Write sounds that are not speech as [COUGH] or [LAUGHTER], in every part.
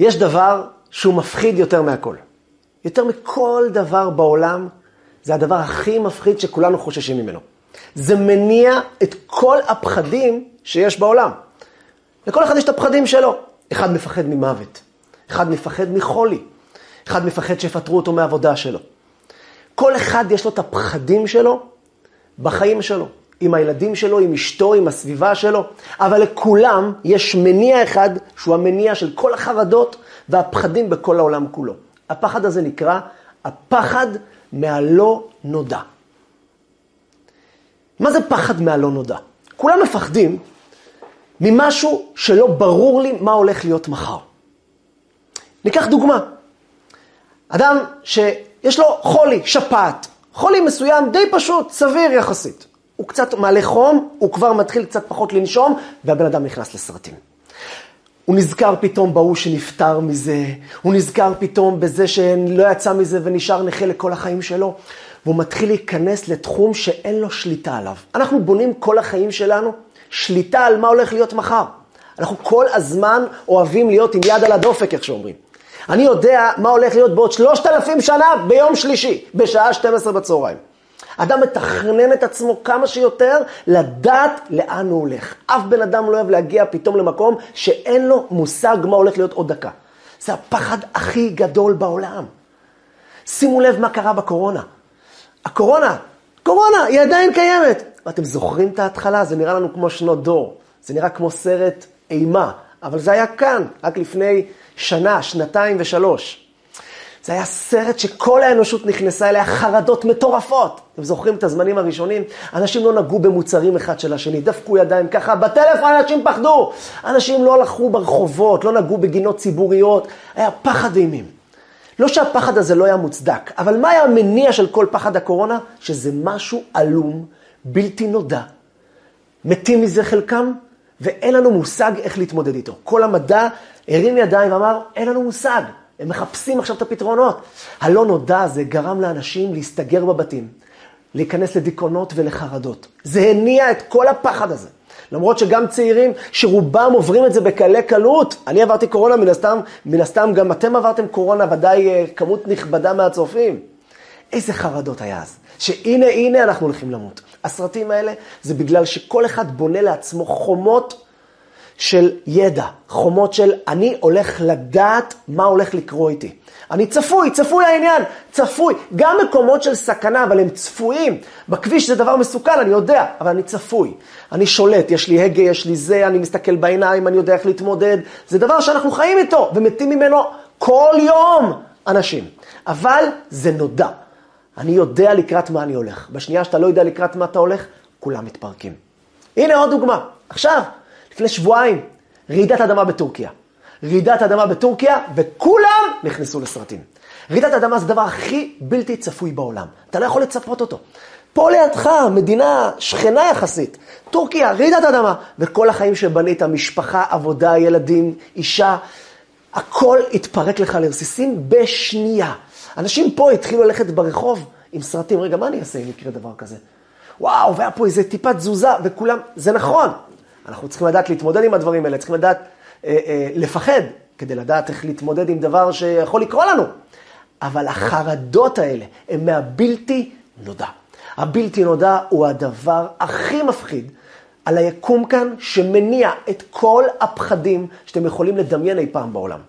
יש דבר שהוא מפחיד יותר מהכל. יותר מכל דבר בעולם, זה הדבר הכי מפחיד שכולנו חוששים ממנו. זה מניע את כל הפחדים שיש בעולם. לכל אחד יש את הפחדים שלו. אחד מפחד ממוות, אחד מפחד מחולי, אחד מפחד שיפטרו אותו מהעבודה שלו. כל אחד יש לו את הפחדים שלו בחיים שלו, עם הילדים שלו, עם אשתו, עם הסביבה שלו, אבל לכולם יש מניע אחד שהוא המניע של כל החרדות והפחדים בכל העולם כולו. הפחד הזה נקרא הפחד מהלא נודע. מה זה פחד מהלא נודע? כולם מפחדים ממשהו שלא ברור לי מה הולך להיות מחר. ניקח דוגמה. אדם שיש לו חולי, שפעת, חולי מסוים די פשוט, סביר יחסית. הוא קצת מעלה חום, הוא כבר מתחיל קצת פחות לנשום, והבן אדם נכנס לסרטים. הוא נזכר פתאום בהוא שנפטר מזה, הוא נזכר פתאום בזה שלא יצא מזה ונשאר נכה לכל החיים שלו, והוא מתחיל להיכנס לתחום שאין לו שליטה עליו. אנחנו בונים כל החיים שלנו שליטה על מה הולך להיות מחר. אנחנו כל הזמן אוהבים להיות עם יד על הדופק, איך שאומרים. אני יודע מה הולך להיות בעוד שלושת אלפים שנה ביום שלישי, בשעה 12 בצהריים. אדם מתכנן את עצמו כמה שיותר לדעת לאן הוא הולך. אף בן אדם לא אוהב להגיע פתאום למקום שאין לו מושג מה הולך להיות עוד דקה. זה הפחד הכי גדול בעולם. שימו לב מה קרה בקורונה. הקורונה, קורונה, היא עדיין קיימת. ואתם זוכרים את ההתחלה? זה נראה לנו כמו שנות דור. זה נראה כמו סרט אימה, אבל זה היה כאן, רק לפני שנה, שנתיים ושלוש. זה היה סרט שכל האנושות נכנסה אליה, חרדות מטורפות. אתם זוכרים את הזמנים הראשונים? אנשים לא נגעו במוצרים אחד של השני, דפקו ידיים ככה, בטלפון אנשים פחדו. אנשים לא הלכו ברחובות, לא נגעו בגינות ציבוריות, היה פחד ואימים. לא שהפחד הזה לא היה מוצדק, אבל מה היה המניע של כל פחד הקורונה? שזה משהו עלום, בלתי נודע. מתים מזה חלקם, ואין לנו מושג איך להתמודד איתו. כל המדע הרים ידיים ואמר, אין לנו מושג. הם מחפשים עכשיו את הפתרונות. הלא נודע הזה גרם לאנשים להסתגר בבתים, להיכנס לדיכאונות ולחרדות. זה הניע את כל הפחד הזה. למרות שגם צעירים שרובם עוברים את זה בקלי קלות, אני עברתי קורונה מן הסתם, מן הסתם גם אתם עברתם קורונה, ודאי אה, כמות נכבדה מהצופים. איזה חרדות היה אז, שהנה הנה אנחנו הולכים למות. הסרטים האלה זה בגלל שכל אחד בונה לעצמו חומות של ידע, חומות של אני הולך לדעת מה הולך לקרות איתי. אני צפוי, צפוי העניין, צפוי. גם מקומות של סכנה, אבל הם צפויים. בכביש זה דבר מסוכן, אני יודע, אבל אני צפוי. אני שולט, יש לי הגה, יש לי זה, אני מסתכל בעיניים, אני יודע איך להתמודד. זה דבר שאנחנו חיים איתו, ומתים ממנו כל יום אנשים. אבל זה נודע. אני יודע לקראת מה אני הולך. בשנייה שאתה לא יודע לקראת מה אתה הולך, כולם מתפרקים. הנה עוד דוגמה. עכשיו, לפני שבועיים, רעידת אדמה בטורקיה. רעידת אדמה בטורקיה, וכולם נכנסו לסרטים. רעידת אדמה זה הדבר הכי בלתי צפוי בעולם. אתה לא יכול לצפות אותו. פה לידך, מדינה שכנה יחסית, טורקיה, רעידת אדמה, וכל החיים שבנית, משפחה, עבודה, ילדים, אישה, הכל התפרק לך לרסיסים בשנייה. אנשים פה התחילו ללכת ברחוב עם סרטים, רגע, מה אני אעשה אם יקרה דבר כזה? וואו, והיה פה איזה טיפת תזוזה, וכולם, זה נכון. אנחנו צריכים לדעת להתמודד עם הדברים האלה, צריכים לדעת אה, אה, לפחד, כדי לדעת איך להתמודד עם דבר שיכול לקרות לנו. אבל החרדות האלה הן מהבלתי נודע. הבלתי נודע הוא הדבר הכי מפחיד על היקום כאן, שמניע את כל הפחדים שאתם יכולים לדמיין אי פעם בעולם.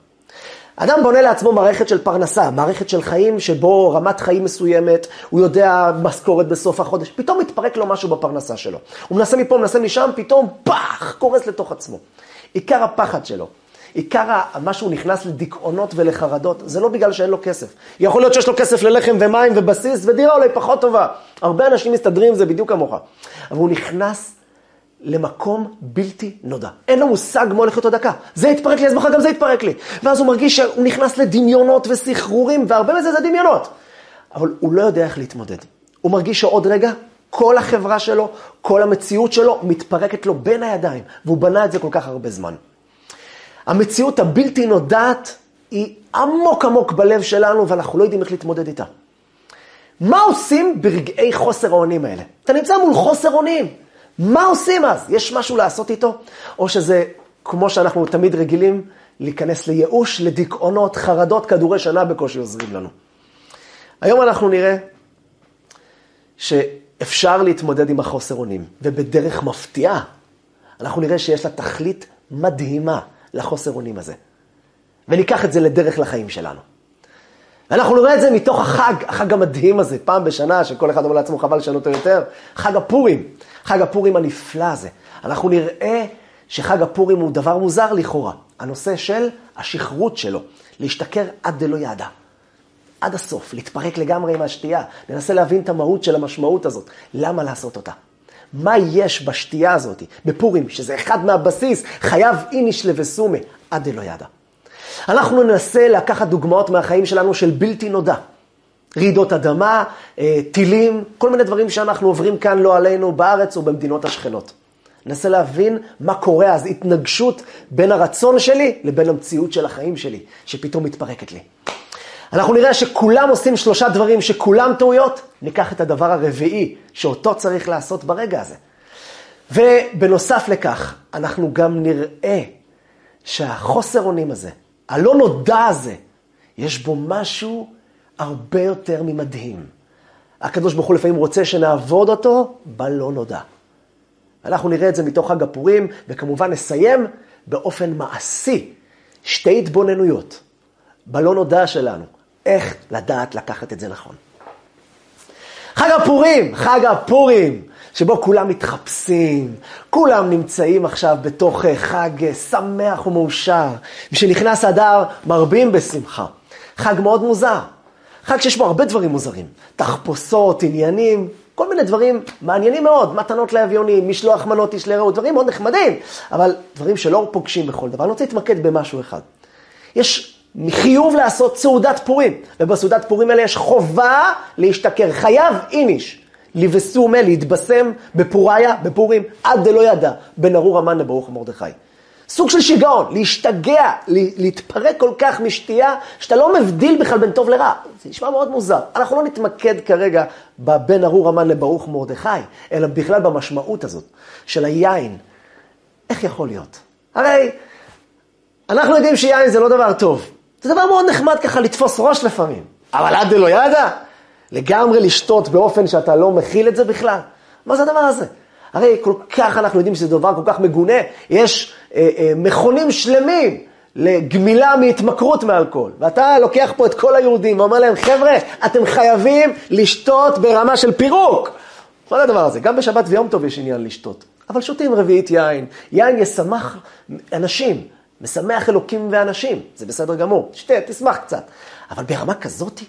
אדם בונה לעצמו מערכת של פרנסה, מערכת של חיים שבו רמת חיים מסוימת, הוא יודע משכורת בסוף החודש, פתאום מתפרק לו משהו בפרנסה שלו. הוא מנסה מפה, מנסה משם, פתאום פח, קורס לתוך עצמו. עיקר הפחד שלו, עיקר מה שהוא נכנס לדיכאונות ולחרדות, זה לא בגלל שאין לו כסף. יכול להיות שיש לו כסף ללחם ומים ובסיס ודירה אולי פחות טובה. הרבה אנשים מסתדרים עם זה בדיוק כמוך. אבל הוא נכנס למקום בלתי נודע. אין לו מושג מה הולך להיות עוד דקה. זה יתפרק לי, אז מחר גם זה יתפרק לי. ואז הוא מרגיש שהוא נכנס לדמיונות וסחרורים, והרבה מזה זה דמיונות. אבל הוא לא יודע איך להתמודד. הוא מרגיש שעוד רגע, כל החברה שלו, כל המציאות שלו, מתפרקת לו בין הידיים. והוא בנה את זה כל כך הרבה זמן. המציאות הבלתי נודעת היא עמוק עמוק בלב שלנו, ואנחנו לא יודעים איך להתמודד איתה. מה עושים ברגעי חוסר האונים האלה? אתה נמצא מול חוסר אונים. מה עושים אז? יש משהו לעשות איתו? או שזה, כמו שאנחנו תמיד רגילים, להיכנס לייאוש, לדיכאונות, חרדות, כדורי שנה בקושי עוזרים לנו. היום אנחנו נראה שאפשר להתמודד עם החוסר אונים, ובדרך מפתיעה, אנחנו נראה שיש לה תכלית מדהימה לחוסר אונים הזה. וניקח את זה לדרך לחיים שלנו. ואנחנו נראה את זה מתוך החג, החג המדהים הזה, פעם בשנה, שכל אחד אומר לעצמו חבל לשנות אותו יותר, חג הפורים, חג הפורים הנפלא הזה. אנחנו נראה שחג הפורים הוא דבר מוזר לכאורה, הנושא של השכרות שלו, להשתכר עד דלא ידע. עד הסוף, להתפרק לגמרי עם השתייה, ננסה להבין את המהות של המשמעות הזאת, למה לעשות אותה. מה יש בשתייה הזאת, בפורים, שזה אחד מהבסיס, חייב איניש לבסומי, עד דלא ידע. אנחנו ננסה לקחת דוגמאות מהחיים שלנו של בלתי נודע. רעידות אדמה, אה, טילים, כל מיני דברים שאנחנו עוברים כאן לא עלינו בארץ או במדינות השכנות. ננסה להבין מה קורה אז, התנגשות בין הרצון שלי לבין המציאות של החיים שלי, שפתאום מתפרקת לי. אנחנו נראה שכולם עושים שלושה דברים שכולם טעויות, ניקח את הדבר הרביעי, שאותו צריך לעשות ברגע הזה. ובנוסף לכך, אנחנו גם נראה שהחוסר אונים הזה, הלא נודע הזה, יש בו משהו הרבה יותר ממדהים. הקדוש ברוך הוא לפעמים רוצה שנעבוד אותו בלא נודע. אנחנו נראה את זה מתוך חג הפורים, וכמובן נסיים באופן מעשי שתי התבוננויות בלא נודע שלנו, איך לדעת לקחת את זה נכון. חג הפורים, חג הפורים, שבו כולם מתחפשים, כולם נמצאים עכשיו בתוך אה, חג אה, שמח ומאושר. משנכנס אדר, מרבים בשמחה. חג מאוד מוזר. חג שיש בו הרבה דברים מוזרים. תחפושות, עניינים, כל מיני דברים מעניינים מאוד, מתנות לאביונים, משלוח מנות איש לרעות, דברים מאוד נחמדים, אבל דברים שלא פוגשים בכל דבר. אני רוצה להתמקד במשהו אחד. יש חיוב לעשות סעודת פורים, ובסעודת פורים האלה יש חובה להשתכר, חייב איניש. לבסומה, להתבשם בפוריה, בפורים, עד דלא ידע, בין ארור המן לברוך מרדכי. סוג של שיגעון, להשתגע, להתפרק כל כך משתייה, שאתה לא מבדיל בכלל בין טוב לרע. זה נשמע מאוד מוזר. אנחנו לא נתמקד כרגע בבין ארור המן לברוך מרדכי, אלא בכלל במשמעות הזאת של היין. איך יכול להיות? הרי אנחנו יודעים שיין זה לא דבר טוב. זה דבר מאוד נחמד ככה לתפוס ראש לפעמים. אבל עד דלא ידע, לגמרי לשתות באופן שאתה לא מכיל את זה בכלל. מה זה הדבר הזה? הרי כל כך אנחנו יודעים שזה דבר כל כך מגונה. יש אה, אה, מכונים שלמים לגמילה מהתמכרות מאלכוהול. ואתה לוקח פה את כל היהודים ואומר להם, חבר'ה, אתם חייבים לשתות ברמה של פירוק. כל הדבר הזה, גם בשבת ויום טוב יש עניין לשתות. אבל שותים רביעית יין. יין ישמח אנשים, משמח אלוקים ואנשים. זה בסדר גמור. שתה, תשמח קצת. אבל ברמה כזאתי?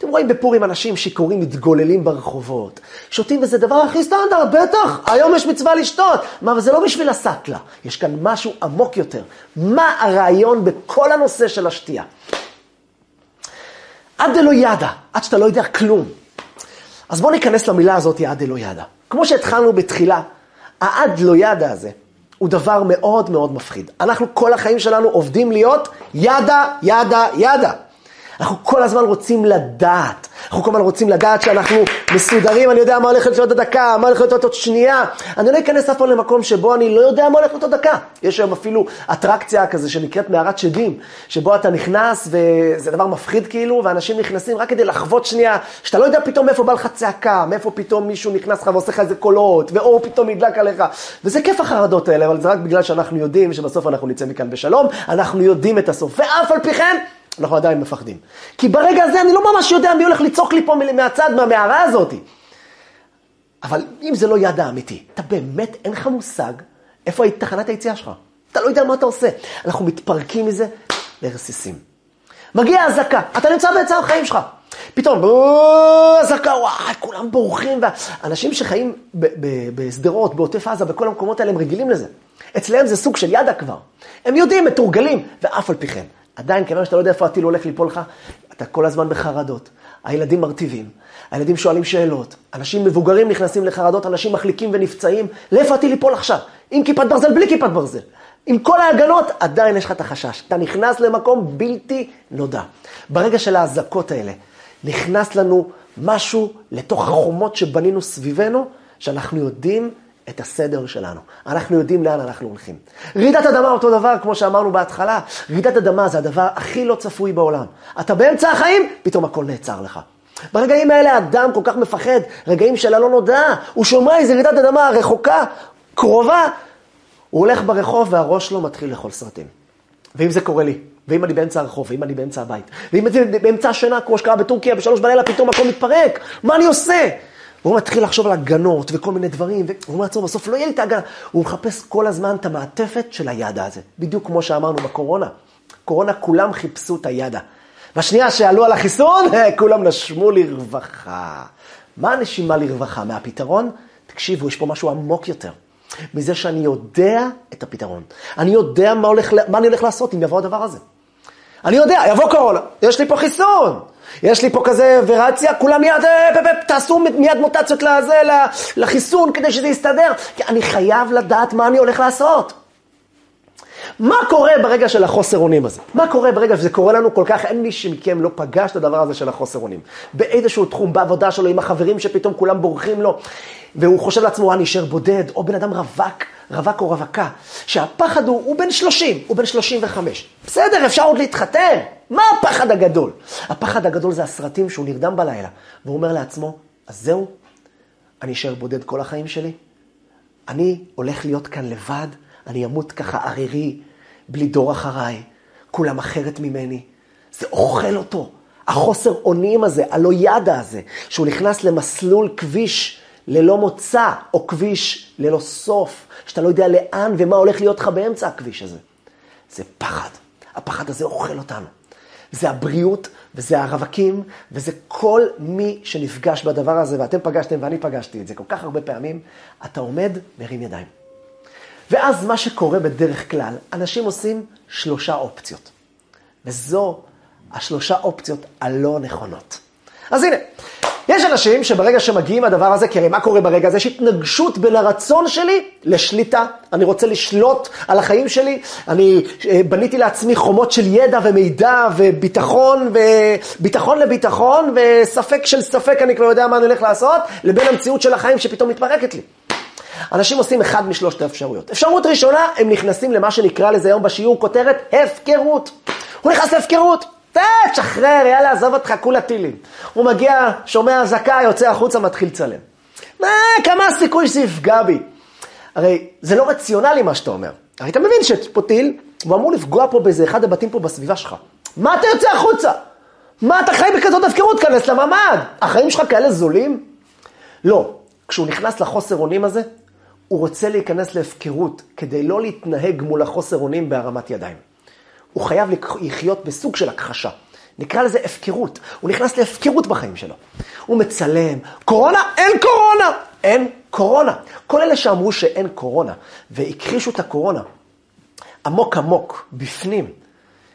אתם רואים בפורים אנשים שיכורים מתגוללים ברחובות, שותים וזה דבר הכי סטנדרט, בטח, היום יש מצווה לשתות. מה, אבל זה לא בשביל הסטלה, יש כאן משהו עמוק יותר. מה הרעיון בכל הנושא של השתייה? עד דלא ידע, עד שאתה לא יודע כלום. אז בואו ניכנס למילה הזאת, עד דלא ידע. כמו שהתחלנו בתחילה, העד לא ידע הזה הוא דבר מאוד מאוד מפחיד. אנחנו כל החיים שלנו עובדים להיות ידה, ידה, ידה. אנחנו כל הזמן רוצים לדעת. אנחנו כל הזמן רוצים לדעת שאנחנו מסודרים, אני יודע מה הולך להיות עוד דקה, מה הולך להיות עוד שנייה. אני לא אכנס אף פעם למקום שבו אני לא יודע מה הולך להיות עוד דקה. יש היום אפילו אטרקציה כזה שנקראת מערת שדים, שבו אתה נכנס וזה דבר מפחיד כאילו, ואנשים נכנסים רק כדי לחוות שנייה, שאתה לא יודע פתאום מאיפה בא לך צעקה, מאיפה פתאום מישהו נכנס לך ועושה לך איזה קולות, ואור פתאום ידלק עליך. וזה כיף החרדות האלה, אבל זה רק בגלל שאנחנו יודעים שבסוף אנחנו נצא מכאן בשלום, אנחנו יודעים את הסוף. ואף על פי כן, אנחנו עדיין מפחדים. כי ברגע הזה אני לא ממש יודע מי הולך לצעוק לי פה מהצד, מהמערה הזאת. אבל אם זה לא יד האמיתי, אתה באמת, אין לך מושג איפה תחנת היציאה שלך. אתה לא יודע מה אתה עושה. אנחנו מתפרקים מזה לרסיסים. מגיע אזעקה, אתה נמצא באמצע החיים שלך. פתאום, אזעקה, וואי, כולם בורחים. אנשים שחיים בשדרות, בעוטף עזה, בכל המקומות האלה, הם רגילים לזה. אצלם זה סוג של ידה כבר. הם יודעים, מתורגלים, ואף על פי כן. עדיין, כיוון שאתה לא יודע איפה הטיל הולך ליפול לך, אתה כל הזמן בחרדות. הילדים מרטיבים, הילדים שואלים שאלות, אנשים מבוגרים נכנסים לחרדות, אנשים מחליקים ונפצעים, לאיפה הטיל ליפול עכשיו? עם כיפת ברזל, בלי כיפת ברזל. עם כל ההגנות, עדיין יש לך את החשש. אתה נכנס למקום בלתי נודע. ברגע של האזעקות האלה, נכנס לנו משהו לתוך החומות שבנינו סביבנו, שאנחנו יודעים את הסדר שלנו. אנחנו יודעים לאן אנחנו הולכים. רעידת אדמה אותו דבר, כמו שאמרנו בהתחלה. רעידת אדמה זה הדבר הכי לא צפוי בעולם. אתה באמצע החיים, פתאום הכל נעצר לך. ברגעים האלה האדם כל כך מפחד, רגעים של הלא נודע, הוא שומע איזה רעידת אדמה רחוקה, קרובה, הוא הולך ברחוב והראש שלו מתחיל לאכול סרטים. ואם זה קורה לי, ואם אני באמצע הרחוב, ואם אני באמצע הבית, ואם אני באמצע השינה, כמו שקרה בטורקיה, בשלוש בלילה, פתאום הכל מתפרק, מה אני עושה? והוא מתחיל לחשוב על הגנות וכל מיני דברים, והוא אומר לעצמו, בסוף לא יהיה לי את ההגנה. הוא מחפש כל הזמן את המעטפת של הידע הזה, בדיוק כמו שאמרנו בקורונה. קורונה, כולם חיפשו את הידע. והשנייה שעלו על החיסון, [LAUGHS] כולם נשמו לרווחה. מה הנשימה לרווחה? מהפתרון? תקשיבו, יש פה משהו עמוק יותר. מזה שאני יודע את הפתרון. אני יודע מה, הולך, מה אני הולך לעשות אם יבוא הדבר הזה. אני יודע, יבוא קורונה, יש לי פה חיסון. יש לי פה כזה וריאציה, כולם מיד, אה, תעשו מיד מוטציות לזה, לחיסון כדי שזה יסתדר. אני חייב לדעת מה אני הולך לעשות. מה קורה ברגע של החוסר אונים הזה? מה קורה ברגע שזה קורה לנו כל כך, אין מי שמכם לא פגש את הדבר הזה של החוסר אונים. באיזשהו תחום, בעבודה שלו, עם החברים שפתאום כולם בורחים לו, והוא חושב לעצמו, אני אשאר בודד, או בן אדם רווק, רווק או רווקה, שהפחד הוא, הוא בן 30, הוא בן 35. בסדר, אפשר עוד להתחתן. מה הפחד הגדול? הפחד הגדול זה הסרטים שהוא נרדם בלילה, והוא אומר לעצמו, אז זהו, אני אשאר בודד כל החיים שלי? אני הולך להיות כאן לבד, אני אמות ככה ערירי, בלי דור אחריי, כולם אחרת ממני. זה אוכל אותו. החוסר אונים הזה, הלא ידע הזה, שהוא נכנס למסלול כביש ללא מוצא, או כביש ללא סוף, שאתה לא יודע לאן ומה הולך להיות לך באמצע הכביש הזה. זה פחד. הפחד הזה אוכל אותנו. זה הבריאות, וזה הרווקים, וזה כל מי שנפגש בדבר הזה, ואתם פגשתם ואני פגשתי את זה כל כך הרבה פעמים, אתה עומד, מרים ידיים. ואז מה שקורה בדרך כלל, אנשים עושים שלושה אופציות. וזו השלושה אופציות הלא נכונות. אז הנה, יש אנשים שברגע שמגיעים הדבר הזה, כי הרי מה קורה ברגע הזה? יש התנגשות בין הרצון שלי לשליטה. אני רוצה לשלוט על החיים שלי, אני אה, בניתי לעצמי חומות של ידע ומידע וביטחון, וביטחון לביטחון, וספק של ספק אני כבר יודע מה אני הולך לעשות, לבין המציאות של החיים שפתאום מתפרקת לי. אנשים עושים אחד משלושת האפשרויות. אפשרות ראשונה, הם נכנסים למה שנקרא לזה היום בשיעור כותרת הפקרות. הוא נכנס להפקרות. תשחרר, יאללה, עזוב אותך, כולה טילים. הוא מגיע, שומע אזעקה, יוצא החוצה, מתחיל לצלם. מה, כמה הסיכוי שזה יפגע בי? הרי זה לא רציונלי מה שאתה אומר. הרי אתה מבין שיש פה טיל, הוא אמור לפגוע פה באיזה אחד הבתים פה בסביבה שלך. מה אתה יוצא החוצה? מה אתה חי בכזאת הפקרות? כנס לממ"ד. החיים שלך כאלה זולים? לא. כשהוא נכנס לחוסר אונים הזה, הוא רוצה להיכנס להפקרות כדי לא להתנהג מול החוסר אונים בהרמת ידיים. הוא חייב לחיות בסוג של הכחשה. נקרא לזה הפקרות. הוא נכנס להפקרות בחיים שלו. הוא מצלם, קורונה? אין קורונה! אין קורונה. כל אלה שאמרו שאין קורונה והכחישו את הקורונה, עמוק עמוק, בפנים,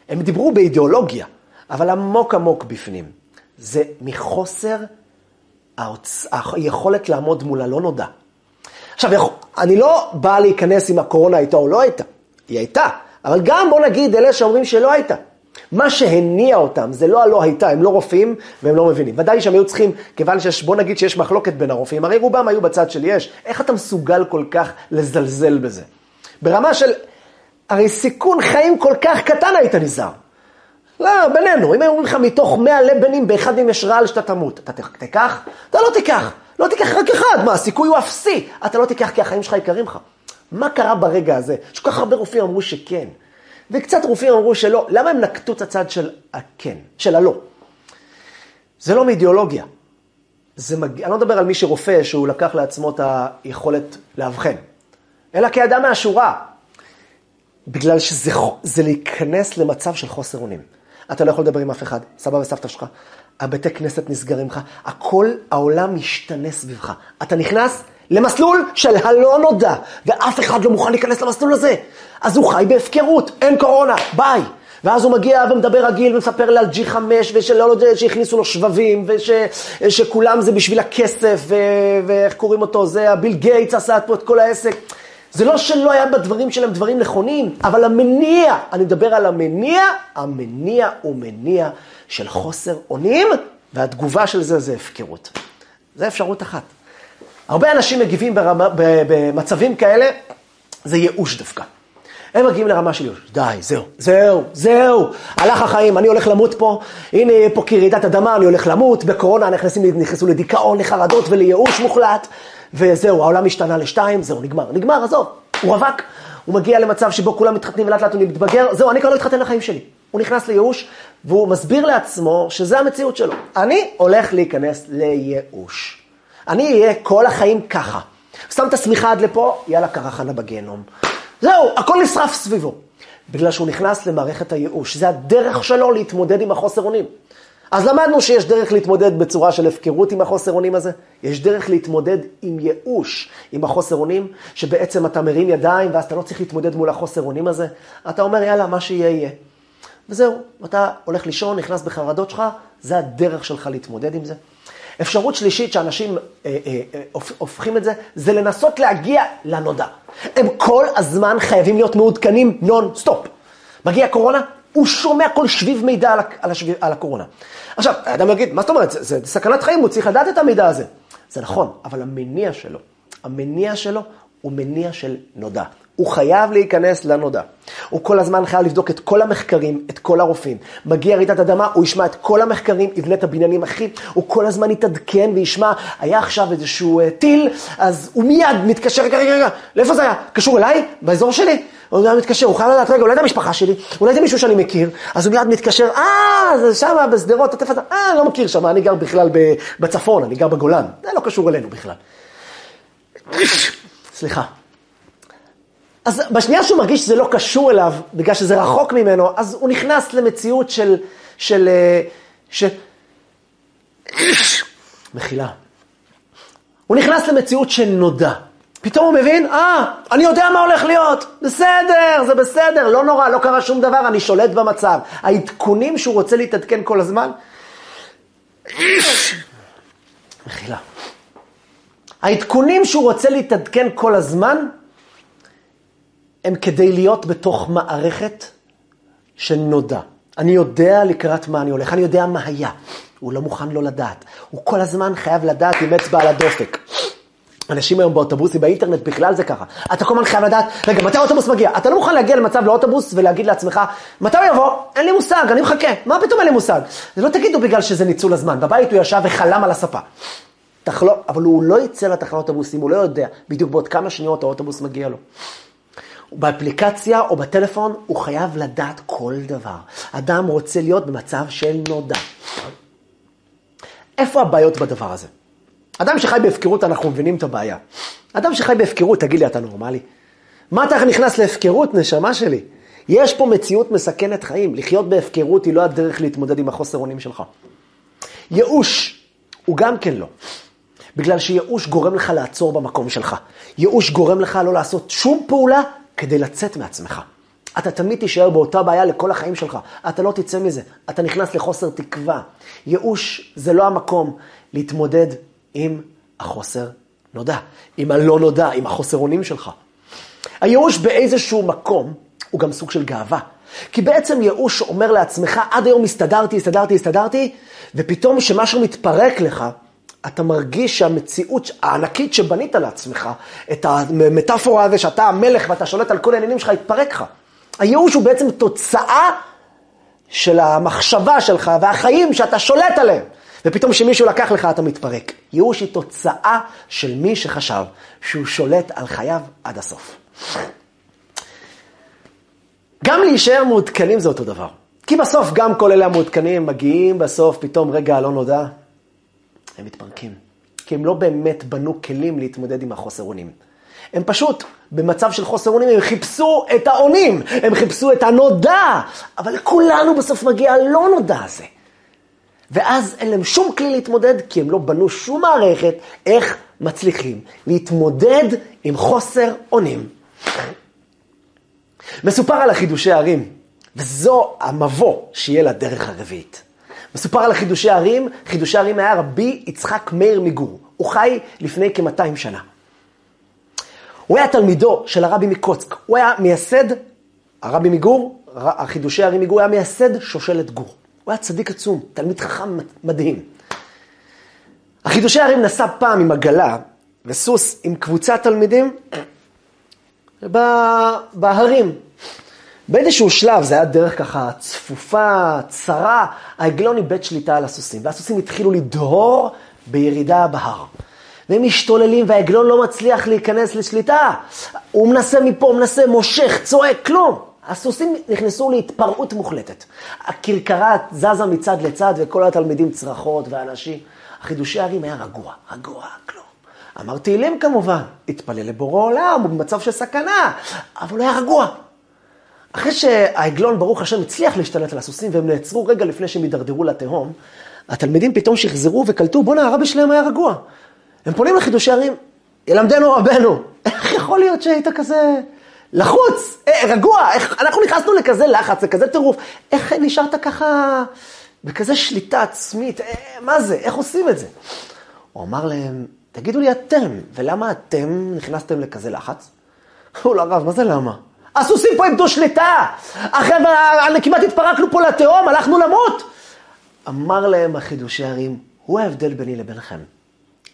הם דיברו באידיאולוגיה, אבל עמוק עמוק בפנים. זה מחוסר. היכולת לעמוד מול הלא נודע. עכשיו, אני לא בא להיכנס אם הקורונה הייתה או לא הייתה, היא הייתה, אבל גם בוא נגיד אלה שאומרים שלא הייתה. מה שהניע אותם זה לא הלא הייתה, הם לא רופאים והם לא מבינים. ודאי שהם היו צריכים, כיוון שיש, בוא נגיד שיש מחלוקת בין הרופאים, הרי רובם היו בצד של יש, איך אתה מסוגל כל כך לזלזל בזה? ברמה של, הרי סיכון חיים כל כך קטן היית נזהר. לא, בינינו, אם היו אומרים לך מתוך 100 לבנים, באחד מהם יש רעל שאתה תמות, אתה תיקח? אתה לא תיקח. לא תיקח רק אחד, מה, הסיכוי הוא אפסי. אתה לא תיקח כי החיים שלך יקרים לך. מה קרה ברגע הזה? שכל כך הרבה רופאים אמרו שכן, וקצת רופאים אמרו שלא. למה הם נקטו את הצד של הכן, של הלא? זה לא מאידיאולוגיה. זה מג... אני לא מדבר על מי שרופא שהוא לקח לעצמו את היכולת לאבחן, אלא כאדם מהשורה. בגלל שזה להיכנס למצב של חוסר אונים. אתה לא יכול לדבר עם אף אחד, סבא וסבתא שלך, הבתי כנסת נסגרים לך, הכל, העולם משתנה סביבך. אתה נכנס למסלול של הלא נודע, ואף אחד לא מוכן להיכנס למסלול הזה. אז הוא חי בהפקרות, אין קורונה, ביי. ואז הוא מגיע ומדבר רגיל ומספר לי על G5 ושהכניסו לו שבבים ושכולם זה בשביל הכסף ואיך קוראים אותו, זה הביל גייטס עשה פה את כל העסק. זה לא שלא היה בדברים שלהם דברים נכונים, אבל המניע, אני מדבר על המניע, המניע הוא מניע של חוסר אונים, והתגובה של זה זה הפקרות. זה אפשרות אחת. הרבה אנשים מגיבים ברמה, במצבים כאלה, זה ייאוש דווקא. הם מגיעים לרמה של ייאוש, די, זהו, זהו, זהו, הלך החיים, אני הולך למות פה, הנה פה כרעידת אדמה, אני הולך למות, בקורונה נכנסים, נכנסו לדיכאון, לחרדות ולייאוש מוחלט, וזהו, העולם השתנה לשתיים, זהו, נגמר, נגמר, עזוב, הוא רווק, הוא מגיע למצב שבו כולם מתחתנים ולאט לאט הוא מתבגר, זהו, אני כבר לא אתחתן לחיים שלי. הוא נכנס לייאוש, והוא מסביר לעצמו שזה המציאות שלו. אני הולך להיכנס לייאוש. אני אהיה כל החיים ככה. שם את השמיכה עד לפה, יאללה, קרחנה בגיהנום. זהו, הכל נשרף סביבו. בגלל שהוא נכנס למערכת הייאוש. זה הדרך שלו להתמודד עם החוסר אונים. אז למדנו שיש דרך להתמודד בצורה של הפקרות עם החוסר אונים הזה. יש דרך להתמודד עם ייאוש, עם החוסר אונים, שבעצם אתה מרים ידיים ואז אתה לא צריך להתמודד מול החוסר אונים הזה. אתה אומר, יאללה, מה שיהיה יהיה. וזהו, אתה הולך לישון, נכנס בחרדות שלך, זה הדרך שלך להתמודד עם זה. אפשרות שלישית שאנשים אה, אה, אה, הופכים את זה, זה לנסות להגיע לנודע. הם כל הזמן חייבים להיות מעודכנים נון סטופ. מגיע קורונה, הוא שומע כל שביב מידע על, על, השביב, על הקורונה. עכשיו, האדם יגיד, מה זאת אומרת, זה, זה סכנת חיים, הוא צריך לדעת את המידע הזה. זה נכון, אבל המניע שלו, המניע שלו הוא מניע של נודע. הוא חייב להיכנס לנודע. הוא כל הזמן חייב לבדוק את כל המחקרים, את כל הרופאים. מגיע רעידת אדמה, הוא ישמע את כל המחקרים, יבנה את הבניינים הכי, הוא כל הזמן יתעדכן וישמע, היה עכשיו איזשהו uh, טיל, אז הוא מיד מתקשר, רגע, רגע, רגע, לאיפה זה היה? קשור אליי? באזור שלי? הוא היה מתקשר, הוא חייב לדעת, רגע, אולי זה המשפחה שלי, אולי זה מישהו שאני מכיר, אז הוא מיד מתקשר, אה, זה שם בשדרות, עוטף עזה, אה, לא מכיר שם, אני גר בכלל בצפון, אני גר בגולן, זה לא קשור אלינו בכלל. [LAUGHS] סליחה. אז בשנייה שהוא מרגיש שזה לא קשור אליו, בגלל שזה רחוק ממנו, אז הוא נכנס למציאות של... של... אה, של... מחילה. הוא נכנס למציאות של נודע. פתאום הוא מבין, אה, אני יודע מה הולך להיות, בסדר, זה בסדר, לא נורא, לא קרה שום דבר, אני שולט במצב. העדכונים שהוא רוצה להתעדכן כל הזמן, מחילה. העדכונים שהוא רוצה להתעדכן כל הזמן, הם כדי להיות בתוך מערכת של נודע. אני יודע לקראת מה אני הולך, אני יודע מה היה. הוא לא מוכן לא לדעת. הוא כל הזמן חייב לדעת עם אצבע על הדופק. אנשים היום באוטובוסים, באינטרנט בכלל זה ככה. אתה כל הזמן חייב לדעת, רגע, מתי האוטובוס מגיע? אתה לא מוכן להגיע למצב לאוטובוס ולהגיד לעצמך, מתי הוא יבוא? אין לי מושג, אני מחכה. מה פתאום אין לי מושג? זה לא תגידו בגלל שזה ניצול הזמן. בבית הוא ישב וחלם על הספה. תחלו, אבל הוא לא יצא לתחנת אוטובוסים, הוא לא יודע בדיוק בעוד כמה שניות האוטובוס מגיע לו. באפליקציה או בטלפון, הוא חייב לדעת כל דבר. אדם רוצה להיות במצב של נודע. איפה הבעיות בדבר הזה? אדם שחי בהפקרות, אנחנו מבינים את הבעיה. אדם שחי בהפקרות, תגיד לי, אתה נורמלי? מה אתה נכנס להפקרות, נשמה שלי? יש פה מציאות מסכנת חיים. לחיות בהפקרות היא לא הדרך להתמודד עם החוסר אונים שלך. ייאוש הוא גם כן לא. בגלל שייאוש גורם לך לעצור במקום שלך. ייאוש גורם לך לא לעשות שום פעולה כדי לצאת מעצמך. אתה תמיד תישאר באותה בעיה לכל החיים שלך. אתה לא תצא מזה. אתה נכנס לחוסר תקווה. ייאוש זה לא המקום להתמודד עם החוסר נודע, עם הלא נודע, עם החוסר אונים שלך. הייאוש באיזשהו מקום הוא גם סוג של גאווה. כי בעצם ייאוש אומר לעצמך, עד היום הסתדרתי, הסתדרתי, הסתדרתי, ופתאום כשמשהו מתפרק לך, אתה מרגיש שהמציאות הענקית שבנית לעצמך, את המטאפורה הזה שאתה המלך ואתה שולט על כל העניינים שלך, התפרק לך. הייאוש הוא בעצם תוצאה של המחשבה שלך והחיים שאתה שולט עליהם. ופתאום כשמישהו לקח לך אתה מתפרק. ייאוש היא תוצאה של מי שחשב שהוא שולט על חייו עד הסוף. גם להישאר מעודכנים זה אותו דבר. כי בסוף גם כל אלה המעודכנים מגיעים בסוף פתאום רגע לא נודע, הם מתפרקים. כי הם לא באמת בנו כלים להתמודד עם החוסר אונים. הם פשוט, במצב של חוסר אונים, הם חיפשו את האונים, הם חיפשו את הנודע, אבל לכולנו בסוף מגיע הלא נודע הזה. ואז אין להם שום כלי להתמודד, כי הם לא בנו שום מערכת איך מצליחים להתמודד עם חוסר אונים. מסופר על החידושי ערים, וזו המבוא שיהיה לדרך הרביעית. מסופר על חידושי ערים, חידושי ערים היה רבי יצחק מאיר מגור. הוא חי לפני כ-200 שנה. הוא היה תלמידו של הרבי מקוצק. הוא היה מייסד, הרבי מגור, החידושי ערים מגור, היה מייסד שושלת גור. הוא היה צדיק עצום, תלמיד חכם מדהים. החידושי ערים נסע פעם עם עגלה וסוס עם קבוצת תלמידים בהרים. באיזשהו שלב, זה היה דרך ככה צפופה, צרה, העגלון איבד שליטה על הסוסים, והסוסים התחילו לדהור בירידה בהר. והם משתוללים והעגלון לא מצליח להיכנס לשליטה. הוא מנסה מפה, מנסה, מושך, צועק, כלום. הסוסים נכנסו להתפרעות מוחלטת. הכרכרה זזה מצד לצד וכל התלמידים צרחות ואנשים. החידושי הערים היה רגוע, רגוע, כלום. אמר תהילים כמובן, התפלל לבורא עולם, הוא במצב של סכנה, אבל הוא היה רגוע. אחרי שהעגלון, ברוך השם, הצליח להשתלט על הסוסים והם נעצרו רגע לפני שהם הידרדרו לתהום, התלמידים פתאום שחזרו וקלטו, בואנה, הרבי שלהם היה רגוע. הם פונים לחידושי ערים, ילמדנו רבנו, איך יכול להיות שהיית כזה לחוץ, אה, רגוע, איך, אנחנו נכנסנו לכזה לחץ, לכזה טירוף, איך נשארת ככה בכזה שליטה עצמית, אה, מה זה, איך עושים את זה? הוא אמר להם, תגידו לי אתם, ולמה אתם נכנסתם לכזה לחץ? הוא לא הרב, מה זה למה? הסוסים פה איבדו שליטה, אחרי כמעט התפרקנו פה לתהום, הלכנו למות. אמר להם החידושי הרים, הוא ההבדל ביני לבינכם.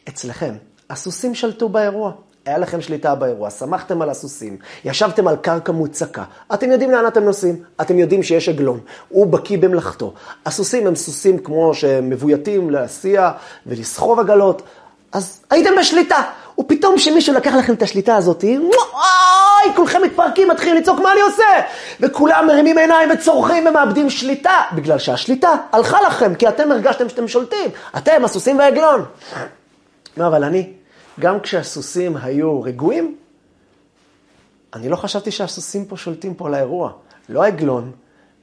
אצלכם, הסוסים שלטו באירוע. היה לכם שליטה באירוע, שמחתם על הסוסים, ישבתם על קרקע מוצקה, אתם יודעים לאן אתם נוסעים, אתם יודעים שיש עגלון, הוא בקיא במלאכתו. הסוסים הם סוסים כמו שהם מבויתים להסיע ולסחוב עגלות, אז הייתם בשליטה. ופתאום כשמישהו לקח לכם את השליטה הזאת, אוי, כולכם מתפרקים, מתחילים לצעוק, מה אני עושה? וכולם מרימים עיניים וצורכים ומאבדים שליטה, בגלל שהשליטה הלכה לכם, כי אתם הרגשתם שאתם שולטים, אתם הסוסים והעגלון. לא, אבל אני, גם כשהסוסים היו רגועים, אני לא חשבתי שהסוסים פה שולטים פה על האירוע. לא העגלון,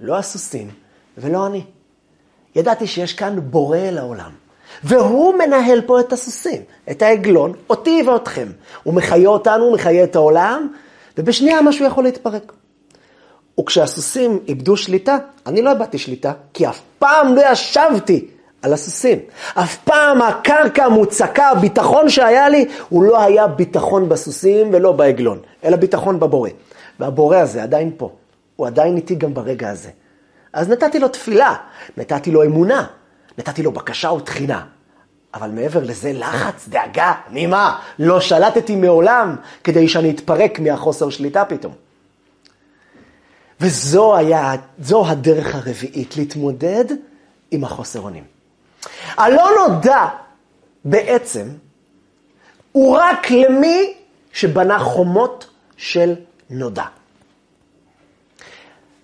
לא הסוסים ולא אני. ידעתי שיש כאן בורא לעולם. והוא מנהל פה את הסוסים, את העגלון, אותי ואותכם. הוא מחיה אותנו, הוא מחיה את העולם, ובשנייה משהו יכול להתפרק. וכשהסוסים איבדו שליטה, אני לא איבדתי שליטה, כי אף פעם לא ישבתי על הסוסים. אף פעם הקרקע המוצקה, הביטחון שהיה לי, הוא לא היה ביטחון בסוסים ולא בעגלון, אלא ביטחון בבורא. והבורא הזה עדיין פה, הוא עדיין איתי גם ברגע הזה. אז נתתי לו תפילה, נתתי לו אמונה, נתתי לו בקשה ותחינה. אבל מעבר לזה, לחץ, דאגה, ממה? לא שלטתי מעולם כדי שאני אתפרק מהחוסר שליטה פתאום. וזו היה, זו הדרך הרביעית, להתמודד עם החוסר אונים. הלא נודע בעצם הוא רק למי שבנה חומות של נודע.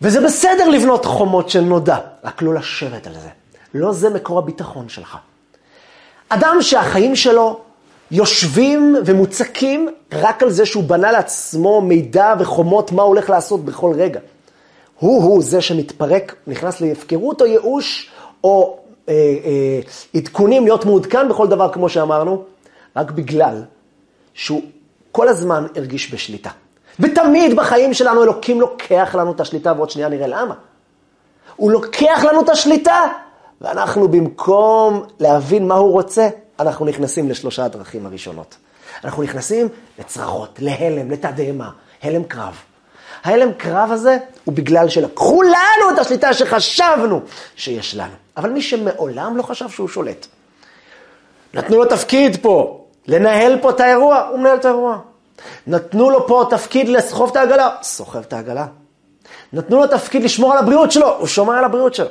וזה בסדר לבנות חומות של נודע, רק לא לשבת על זה. לא זה מקור הביטחון שלך. אדם שהחיים שלו יושבים ומוצקים רק על זה שהוא בנה לעצמו מידע וחומות מה הוא הולך לעשות בכל רגע. הוא-הוא זה שמתפרק, נכנס להפקרות או ייאוש או אה, אה, עדכונים, להיות מעודכן בכל דבר כמו שאמרנו, רק בגלל שהוא כל הזמן הרגיש בשליטה. ותמיד בחיים שלנו אלוקים לוקח לנו את השליטה, ועוד שנייה נראה למה. הוא לוקח לנו את השליטה, ואנחנו במקום להבין מה הוא רוצה, אנחנו נכנסים לשלושה הדרכים הראשונות. אנחנו נכנסים לצרחות, להלם, לתדהמה, הלם קרב. ההלם קרב הזה הוא בגלל שלקחו לנו את השליטה שחשבנו שיש לנו. אבל מי שמעולם לא חשב שהוא שולט. נתנו לו תפקיד פה, לנהל פה את האירוע, הוא מנהל את האירוע. נתנו לו פה תפקיד לסחוב את העגלה, סוחב את העגלה. נתנו לו תפקיד לשמור על הבריאות שלו, הוא שומר על הבריאות שלו.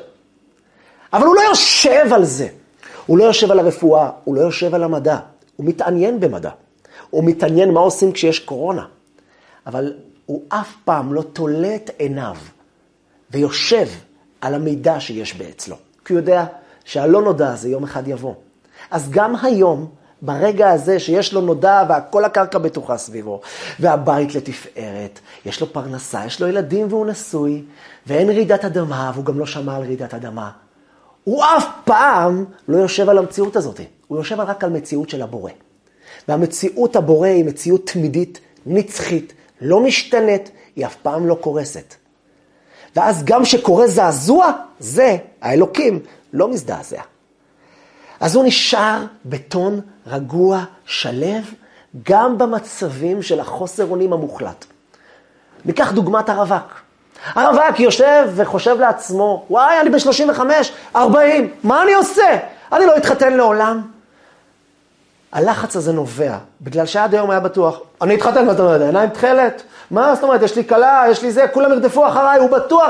אבל הוא לא יושב על זה. הוא לא יושב על הרפואה, הוא לא יושב על המדע. הוא מתעניין במדע. הוא מתעניין מה עושים כשיש קורונה. אבל הוא אף פעם לא תולה את עיניו ויושב על המידע שיש באצלו. כי הוא יודע שהלא נודע הזה יום אחד יבוא. אז גם היום, ברגע הזה שיש לו נודע וכל הקרקע בטוחה סביבו, והבית לתפארת, יש לו פרנסה, יש לו ילדים והוא נשוי, ואין רעידת אדמה, והוא גם לא שמע על רעידת אדמה. הוא אף פעם לא יושב על המציאות הזאת, הוא יושב רק על מציאות של הבורא. והמציאות הבורא היא מציאות תמידית, נצחית, לא משתנית, היא אף פעם לא קורסת. ואז גם שקורה זעזוע, זה, האלוקים, לא מזדעזע. אז הוא נשאר בטון רגוע, שלב, גם במצבים של החוסר אונים המוחלט. ניקח דוגמת הרווק. הרווק יושב וחושב לעצמו, וואי, אני בן 35, 40, מה אני עושה? אני לא אתחתן לעולם. הלחץ הזה נובע, בגלל שעד היום היה בטוח, אני אתחתן ואתה אומר, עיניים תכלת, מה זאת אומרת, יש לי כלה, יש לי זה, כולם ירדפו אחריי, הוא בטוח,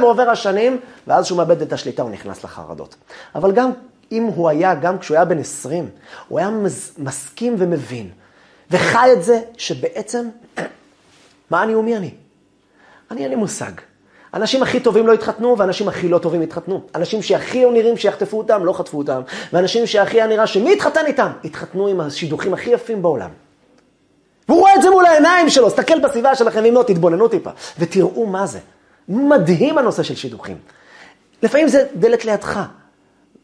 ועובר השנים, ואז שהוא מאבד את השליטה, הוא נכנס לחרדות. אבל גם אם הוא היה, גם כשהוא היה בן 20, הוא היה מסכים ומבין, וחי את זה, שבעצם, [CLEARS THROAT] מה אני ומי אני? אני אין לי מושג. אנשים הכי טובים לא התחתנו, ואנשים הכי לא טובים התחתנו. אנשים שהכי נראים שיחטפו אותם, לא חטפו אותם. ואנשים שהכי היה נראה שמי התחתן איתם? התחתנו עם השידוכים הכי יפים בעולם. והוא רואה את זה מול העיניים שלו, תסתכל בסביבה שלכם, אם לא, תתבוננו טיפה, ותראו מה זה. מדהים הנושא של שידוכים. לפעמים זה דלת לידך,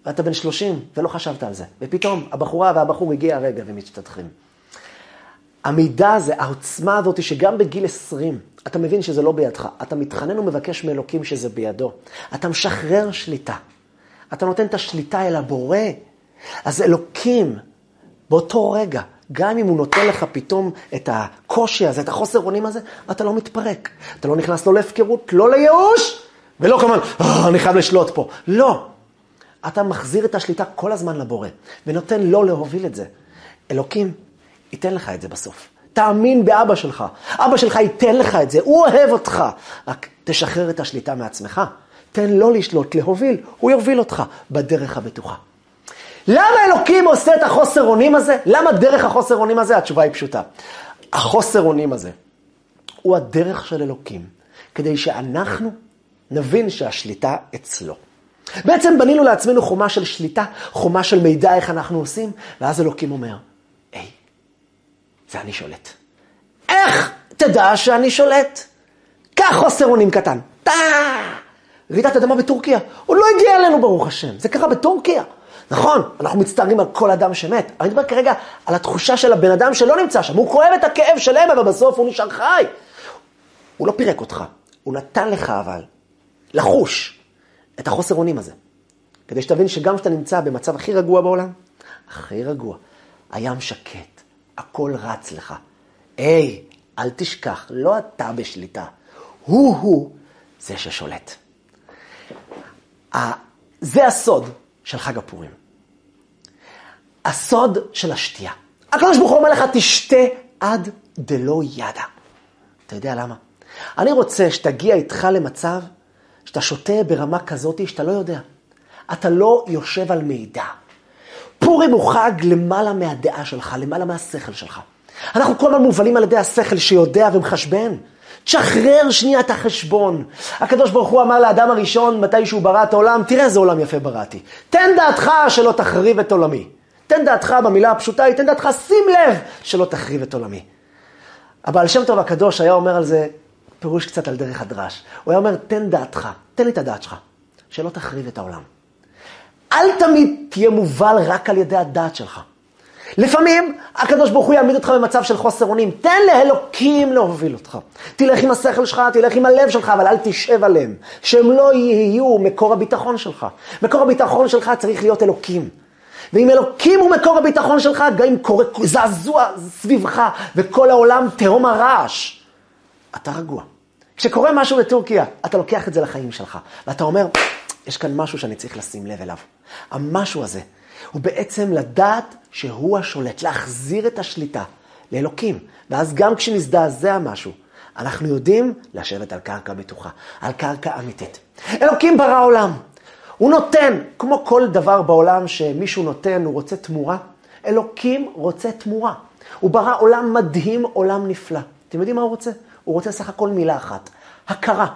ואתה בן 30 ולא חשבת על זה, ופתאום הבחורה והבחור הגיע הרגע ומשתתחים. המידע הזה, העוצמה הזאת, שגם בגיל 20, אתה מבין שזה לא בידך. אתה מתחנן ומבקש מאלוקים שזה בידו. אתה משחרר שליטה. אתה נותן את השליטה אל הבורא. אז אלוקים, באותו רגע, גם אם הוא נותן לך פתאום את הקושי הזה, את החוסר אונים הזה, אתה לא מתפרק. אתה לא נכנס לא להפקרות, לא לייאוש, ולא כמובן, אה, אני חייב לשלוט פה. לא. אתה מחזיר את השליטה כל הזמן לבורא, ונותן לו להוביל את זה. אלוקים ייתן לך את זה בסוף. תאמין באבא שלך. אבא שלך ייתן לך את זה, הוא אוהב אותך. רק תשחרר את השליטה מעצמך. תן לו לשלוט, להוביל, הוא יוביל אותך בדרך הבטוחה. למה אלוקים עושה את החוסר אונים הזה? למה דרך החוסר אונים הזה? התשובה היא פשוטה. החוסר אונים הזה הוא הדרך של אלוקים, כדי שאנחנו נבין שהשליטה אצלו. בעצם בנינו לעצמנו חומה של שליטה, חומה של מידע איך אנחנו עושים, ואז אלוקים אומר, זה אני שולט. איך תדע שאני שולט? קח חוסר אונים קטן. רעידת אדמה בטורקיה. הוא לא הגיע אלינו, ברוך השם. זה קרה בטורקיה. נכון, אנחנו מצטערים על כל אדם שמת. אני מדבר כרגע על התחושה של הבן אדם שלא נמצא שם. הוא כואב את הכאב שלהם, אבל בסוף הוא נשאר חי. הוא לא פירק אותך, הוא נתן לך אבל לחוש את החוסר אונים הזה. כדי שתבין שגם כשאתה נמצא במצב הכי רגוע בעולם, הכי רגוע, הים שקט. הכל רץ לך. היי, אל תשכח, לא אתה בשליטה, הוא-הוא זה ששולט. זה הסוד של חג הפורים. הסוד של השתייה. הקדוש ברוך הוא אומר לך, תשתה עד דלא ידע. אתה יודע למה? אני רוצה שתגיע איתך למצב שאתה שותה ברמה כזאת שאתה לא יודע. אתה לא יושב על מידע. פורים הוא חג למעלה מהדעה שלך, למעלה מהשכל שלך. אנחנו כל הזמן מובלים על ידי השכל שיודע ומחשבן. תשחרר שנייה את החשבון. הקדוש ברוך הוא אמר לאדם הראשון, מתי שהוא ברא את העולם, תראה איזה עולם יפה בראתי. תן דעתך שלא תחריב את עולמי. תן דעתך במילה הפשוטה היא, תן דעתך, שים לב שלא תחריב את עולמי. הבעל שם טוב הקדוש היה אומר על זה פירוש קצת על דרך הדרש. הוא היה אומר, תן דעתך, תן לי את הדעת שלך, שלא תחריב את העולם. אל תמיד תהיה מובל רק על ידי הדעת שלך. לפעמים הקדוש ברוך הוא יעמיד אותך במצב של חוסר אונים. תן לאלוקים להוביל אותך. תלך עם השכל שלך, תלך עם הלב שלך, אבל אל תשב עליהם. שהם לא יהיו מקור הביטחון שלך. מקור הביטחון שלך צריך להיות אלוקים. ואם אלוקים הוא מקור הביטחון שלך, גם אם קורה זעזוע סביבך וכל העולם תהום הרעש, אתה רגוע. כשקורה משהו בטורקיה, אתה לוקח את זה לחיים שלך, ואתה אומר, יש כאן משהו שאני צריך לשים לב אליו. המשהו הזה הוא בעצם לדעת שהוא השולט, להחזיר את השליטה לאלוקים. ואז גם כשנזדעזע משהו, אנחנו יודעים לשבת על קרקע בטוחה, על קרקע אמיתית. אלוקים ברא עולם. הוא נותן, כמו כל דבר בעולם שמישהו נותן, הוא רוצה תמורה. אלוקים רוצה תמורה. הוא ברא עולם מדהים, עולם נפלא. אתם יודעים מה הוא רוצה? הוא רוצה סך הכל מילה אחת, הכרה.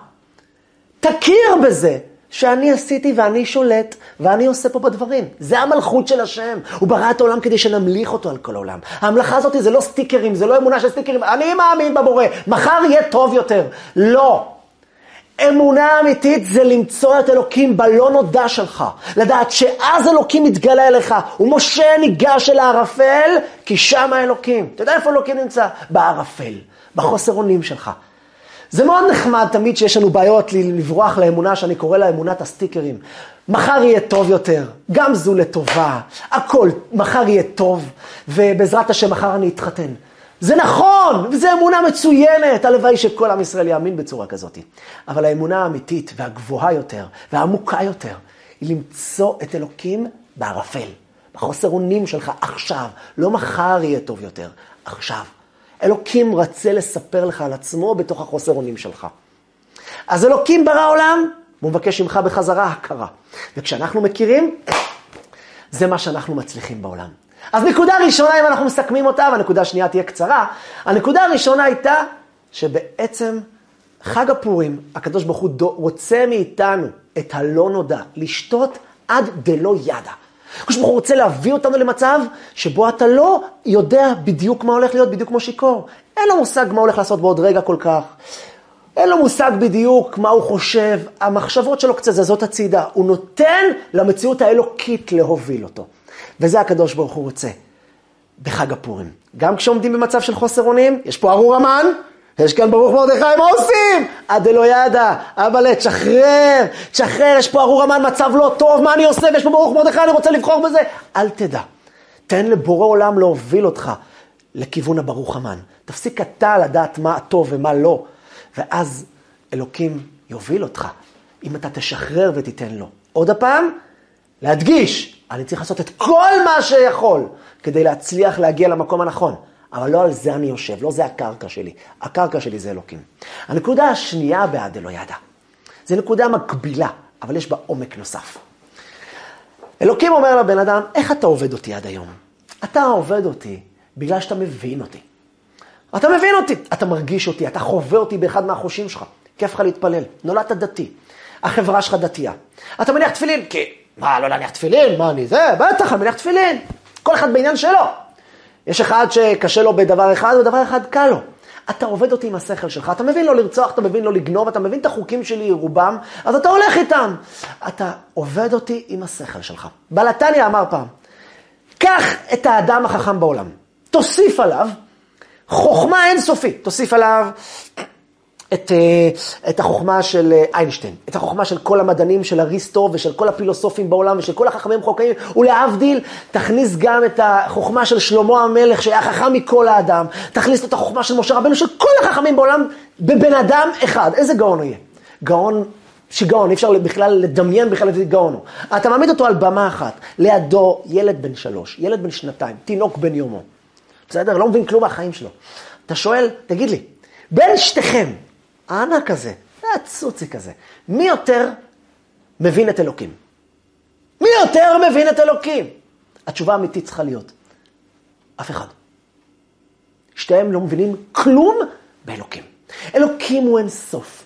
תכיר בזה שאני עשיתי ואני שולט ואני עושה פה בדברים. זה המלכות של השם. הוא ברא את העולם כדי שנמליך אותו על כל העולם. ההמלכה הזאת זה לא סטיקרים, זה לא אמונה של סטיקרים. אני מאמין בבורא, מחר יהיה טוב יותר. לא. אמונה אמיתית זה למצוא את אלוקים בלא נודע שלך. לדעת שאז אלוקים מתגלה אליך, ומשה ניגש אל הערפל, כי שם האלוקים. אתה יודע איפה אלוקים נמצא? בערפל, בחוסר אונים שלך. זה מאוד נחמד תמיד שיש לנו בעיות לברוח לאמונה שאני קורא לה אמונת הסטיקרים. מחר יהיה טוב יותר, גם זו לטובה, הכל, מחר יהיה טוב, ובעזרת השם מחר אני אתחתן. זה נכון, וזו אמונה מצוינת, הלוואי שכל עם ישראל יאמין בצורה כזאת. אבל האמונה האמיתית והגבוהה יותר והעמוקה יותר, היא למצוא את אלוקים בערפל, בחוסר אונים שלך עכשיו, לא מחר יהיה טוב יותר, עכשיו. אלוקים רצה לספר לך על עצמו בתוך החוסר אונים שלך. אז אלוקים ברא עולם, והוא מבקש ממך בחזרה הכרה. וכשאנחנו מכירים, זה מה שאנחנו מצליחים בעולם. אז נקודה ראשונה, אם אנחנו מסכמים אותה, והנקודה השנייה תהיה קצרה, הנקודה הראשונה הייתה שבעצם חג הפורים, הקדוש ברוך הוא רוצה מאיתנו את הלא נודע, לשתות עד דלא ידע. הקדוש ברוך הוא רוצה להביא אותנו למצב שבו אתה לא יודע בדיוק מה הולך להיות, בדיוק כמו שיכור. אין לו מושג מה הולך לעשות בעוד רגע כל כך. אין לו מושג בדיוק מה הוא חושב, המחשבות שלו קצת זזות הצידה. הוא נותן למציאות האלוקית להוביל אותו. וזה הקדוש ברוך הוא רוצה בחג הפורים. גם כשעומדים במצב של חוסר אונים, יש פה ארור המן, יש כאן ברוך מרדכי, מה עושים? עד אלוה ידע, אבאלה, תשחרר, תשחרר, יש פה ארור המן, מצב לא טוב, מה אני עושה? ויש פה ברוך מרדכי, אני רוצה לבחור בזה. אל תדע. תן לבורא עולם להוביל אותך לכיוון הברוך המן. תפסיק אתה לדעת מה טוב ומה לא, ואז אלוקים יוביל אותך, אם אתה תשחרר ותיתן לו. עוד הפעם, להדגיש, אני צריך לעשות את כל מה שיכול כדי להצליח להגיע למקום הנכון. אבל לא על זה אני יושב, לא זה הקרקע שלי. הקרקע שלי זה אלוקים. הנקודה השנייה בעד אלוהידה, זו נקודה מקבילה, אבל יש בה עומק נוסף. אלוקים אומר לבן אדם, איך אתה עובד אותי עד היום? אתה עובד אותי בגלל שאתה מבין אותי. אתה מבין אותי, אתה מרגיש אותי, אתה חווה אותי באחד מהחושים שלך. כיף לך להתפלל, נולדת דתי, החברה שלך דתייה. אתה מניח תפילין, כי, מה, לא להניח תפילין? מה אני זה? בטח, אני מניח תפילין. כל אחד בעניין שלו. יש אחד שקשה לו בדבר אחד ודבר אחד קל לו. אתה עובד אותי עם השכל שלך, אתה מבין לא לרצוח, אתה מבין לא לגנוב, אתה מבין את החוקים שלי רובם, אז אתה הולך איתם. אתה עובד אותי עם השכל שלך. בלתניה אמר פעם, קח את האדם החכם בעולם, תוסיף עליו חוכמה אינסופית, תוסיף עליו את, אה, את החוכמה של אה, איינשטיין, את החוכמה של כל המדענים, של אריסטו ושל כל הפילוסופים בעולם ושל כל החכמים חוקרים, ולהבדיל, תכניס גם את החוכמה של שלמה המלך שהיה חכם מכל האדם, תכניס את החוכמה של משה רבנו, של כל החכמים בעולם, בבן אדם אחד. איזה גאון הוא יהיה? גאון שיגעון, אי אפשר בכלל לדמיין בכלל איזה גאון הוא. אתה מעמיד אותו על במה אחת, לידו ילד בן שלוש, ילד בן שנתיים, תינוק בן יומו. בסדר? לא מבין כלום מהחיים שלו. אתה שואל, תגיד לי, בין שתיכם, הענק הזה, הצוציק הזה, מי יותר מבין את אלוקים? מי יותר מבין את אלוקים? התשובה האמיתית צריכה להיות, אף אחד. שתיהם לא מבינים כלום באלוקים. אלוקים הוא אין סוף.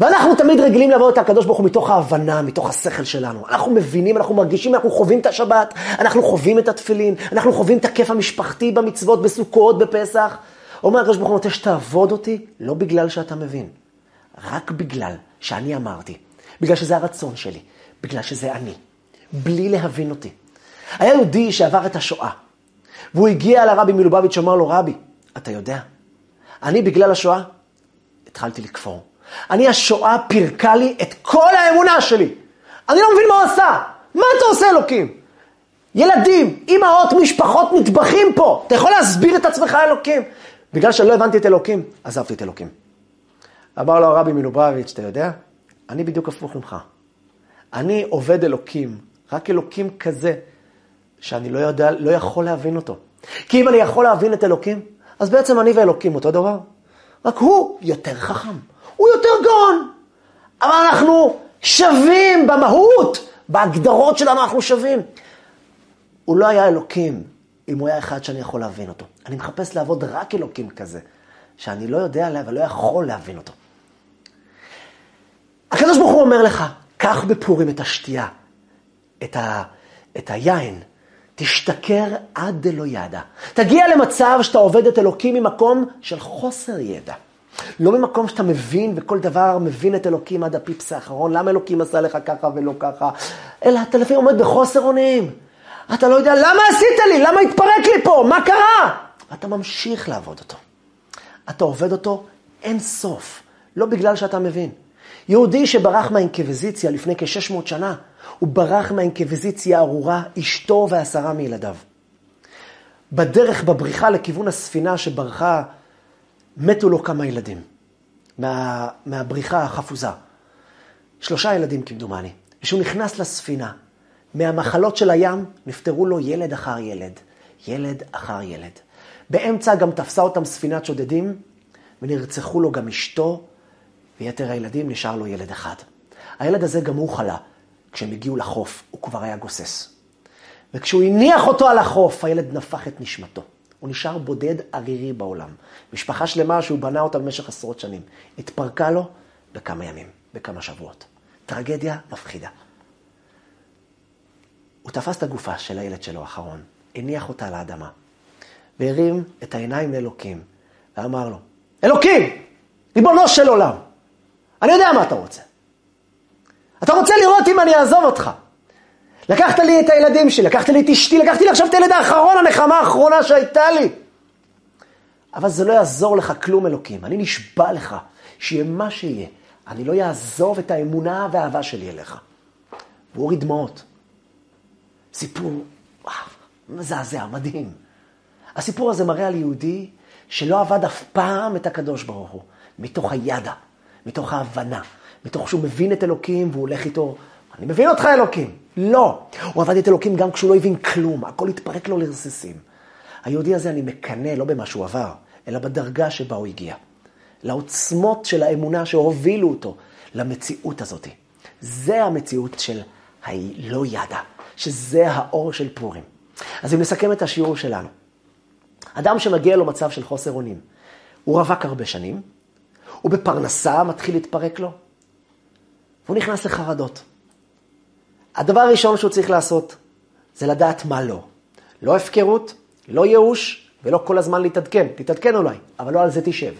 ואנחנו תמיד רגילים לעבוד את הקדוש ברוך הוא מתוך ההבנה, מתוך השכל שלנו. אנחנו מבינים, אנחנו מרגישים, אנחנו חווים את השבת, אנחנו חווים את התפילין, אנחנו חווים את הכיף המשפחתי במצוות, בסוכות, בפסח. אומר הקדוש ברוך הוא רוצה שתעבוד אותי, לא בגלל שאתה מבין, רק בגלל שאני אמרתי, בגלל שזה הרצון שלי, בגלל שזה אני, בלי להבין אותי. היה יהודי שעבר את השואה, והוא הגיע לרבי מלובביץ', שאמר לו, רבי, אתה יודע, אני בגלל השואה התחלתי לכפור. אני, השואה פירקה לי את כל האמונה שלי. אני לא מבין מה הוא עשה. מה אתה עושה, אלוקים? ילדים, אימהות, משפחות נטבחים פה. אתה יכול להסביר את עצמך, אלוקים? בגלל שלא הבנתי את אלוקים, עזבתי את אלוקים. אמר לו הרבי מלובביץ', אתה יודע? אני בדיוק הפוך ממך. אני עובד אלוקים, רק אלוקים כזה, שאני לא יודע, לא יכול להבין אותו. כי אם אני יכול להבין את אלוקים, אז בעצם אני ואלוקים אותו דבר. רק הוא יותר חכם. הוא יותר גאון. אבל אנחנו שווים במהות, בהגדרות שלנו אנחנו שווים. הוא לא היה אלוקים אם הוא היה אחד שאני יכול להבין אותו. אני מחפש לעבוד רק אלוקים כזה, שאני לא יודע עליה ולא יכול להבין אותו. הקדוש ברוך הוא אומר לך, קח בפורים את השתייה, את, ה, את היין, תשתכר עד דלא ידע. תגיע למצב שאתה עובד את אלוקים ממקום של חוסר ידע. לא ממקום שאתה מבין וכל דבר מבין את אלוקים עד הפיפס האחרון, למה אלוקים עשה לך ככה ולא ככה, אלא אתה לפעמים עומד בחוסר אונים. אתה לא יודע, למה עשית לי? למה התפרק לי פה? מה קרה? ואתה ממשיך לעבוד אותו. אתה עובד אותו אין סוף, לא בגלל שאתה מבין. יהודי שברח מהאינקוויזיציה לפני כ-600 שנה, הוא ברח מהאינקוויזיציה הארורה, אשתו ועשרה מילדיו. בדרך, בבריחה לכיוון הספינה שברחה מתו לו כמה ילדים מה, מהבריחה החפוזה. שלושה ילדים כמדומני. כשהוא נכנס לספינה, מהמחלות של הים נפטרו לו ילד אחר ילד, ילד אחר ילד. באמצע גם תפסה אותם ספינת שודדים, ונרצחו לו גם אשתו, ויתר הילדים נשאר לו ילד אחד. הילד הזה גם הוא חלה. כשהם הגיעו לחוף, הוא כבר היה גוסס. וכשהוא הניח אותו על החוף, הילד נפח את נשמתו. הוא נשאר בודד ערירי בעולם. משפחה שלמה שהוא בנה אותה במשך עשרות שנים. התפרקה לו בכמה ימים, בכמה שבועות. טרגדיה מפחידה. הוא תפס את הגופה של הילד שלו האחרון, הניח אותה על האדמה, והרים את העיניים לאלוקים, ואמר לו, אלוקים, ריבונו של עולם, אני יודע מה אתה רוצה. אתה רוצה לראות אם אני אעזוב אותך. לקחת לי את הילדים שלי, לקחת לי את אשתי, לקחתי לי עכשיו את הילד האחרון, הנחמה האחרונה שהייתה לי. אבל זה לא יעזור לך כלום, אלוקים. אני נשבע לך שיהיה מה שיהיה. אני לא יעזוב את האמונה והאהבה שלי אליך. והוא הוריד דמעות. סיפור, וואו, מזעזע, מדהים. הסיפור הזה מראה על יהודי שלא עבד אף פעם את הקדוש ברוך הוא, מתוך הידע, מתוך ההבנה, מתוך שהוא מבין את אלוקים והוא הולך איתו, אני מבין אותך אלוקים. לא. הוא עבד את אלוקים גם כשהוא לא הבין כלום, הכל התפרק לו לרסיסים. היהודי הזה אני מקנא לא במה שהוא עבר, אלא בדרגה שבה הוא הגיע. לעוצמות של האמונה שהובילו אותו למציאות הזאת. זה המציאות של הלא ידע, שזה האור של פורים. אז אם נסכם את השיעור שלנו, אדם שמגיע לו מצב של חוסר אונים, הוא רווק הרבה שנים, הוא בפרנסה מתחיל להתפרק לו, והוא נכנס לחרדות. הדבר הראשון שהוא צריך לעשות זה לדעת מה לא. לא הפקרות, לא ייאוש, ולא כל הזמן להתעדכן. תתעדכן אולי, אבל לא על זה תשב.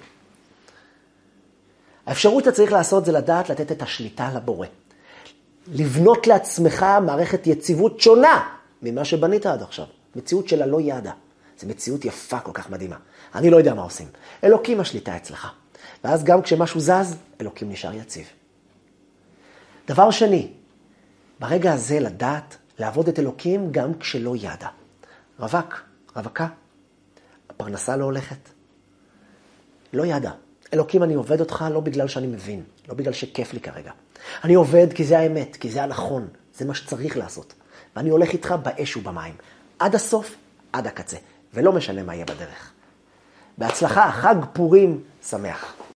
האפשרות שצריך לעשות זה לדעת לתת את השליטה לבורא. לבנות לעצמך מערכת יציבות שונה ממה שבנית עד עכשיו. מציאות של הלא ידע. זו מציאות יפה כל כך מדהימה. אני לא יודע מה עושים. אלוקים השליטה אצלך. ואז גם כשמשהו זז, אלוקים נשאר יציב. דבר שני, ברגע הזה לדעת לעבוד את אלוקים גם כשלא ידע. רווק, רווקה, הפרנסה לא הולכת. לא ידע. אלוקים, אני עובד אותך לא בגלל שאני מבין, לא בגלל שכיף לי כרגע. אני עובד כי זה האמת, כי זה הנכון, זה מה שצריך לעשות. ואני הולך איתך באש ובמים, עד הסוף, עד הקצה, ולא משנה מה יהיה בדרך. בהצלחה, חג פורים שמח.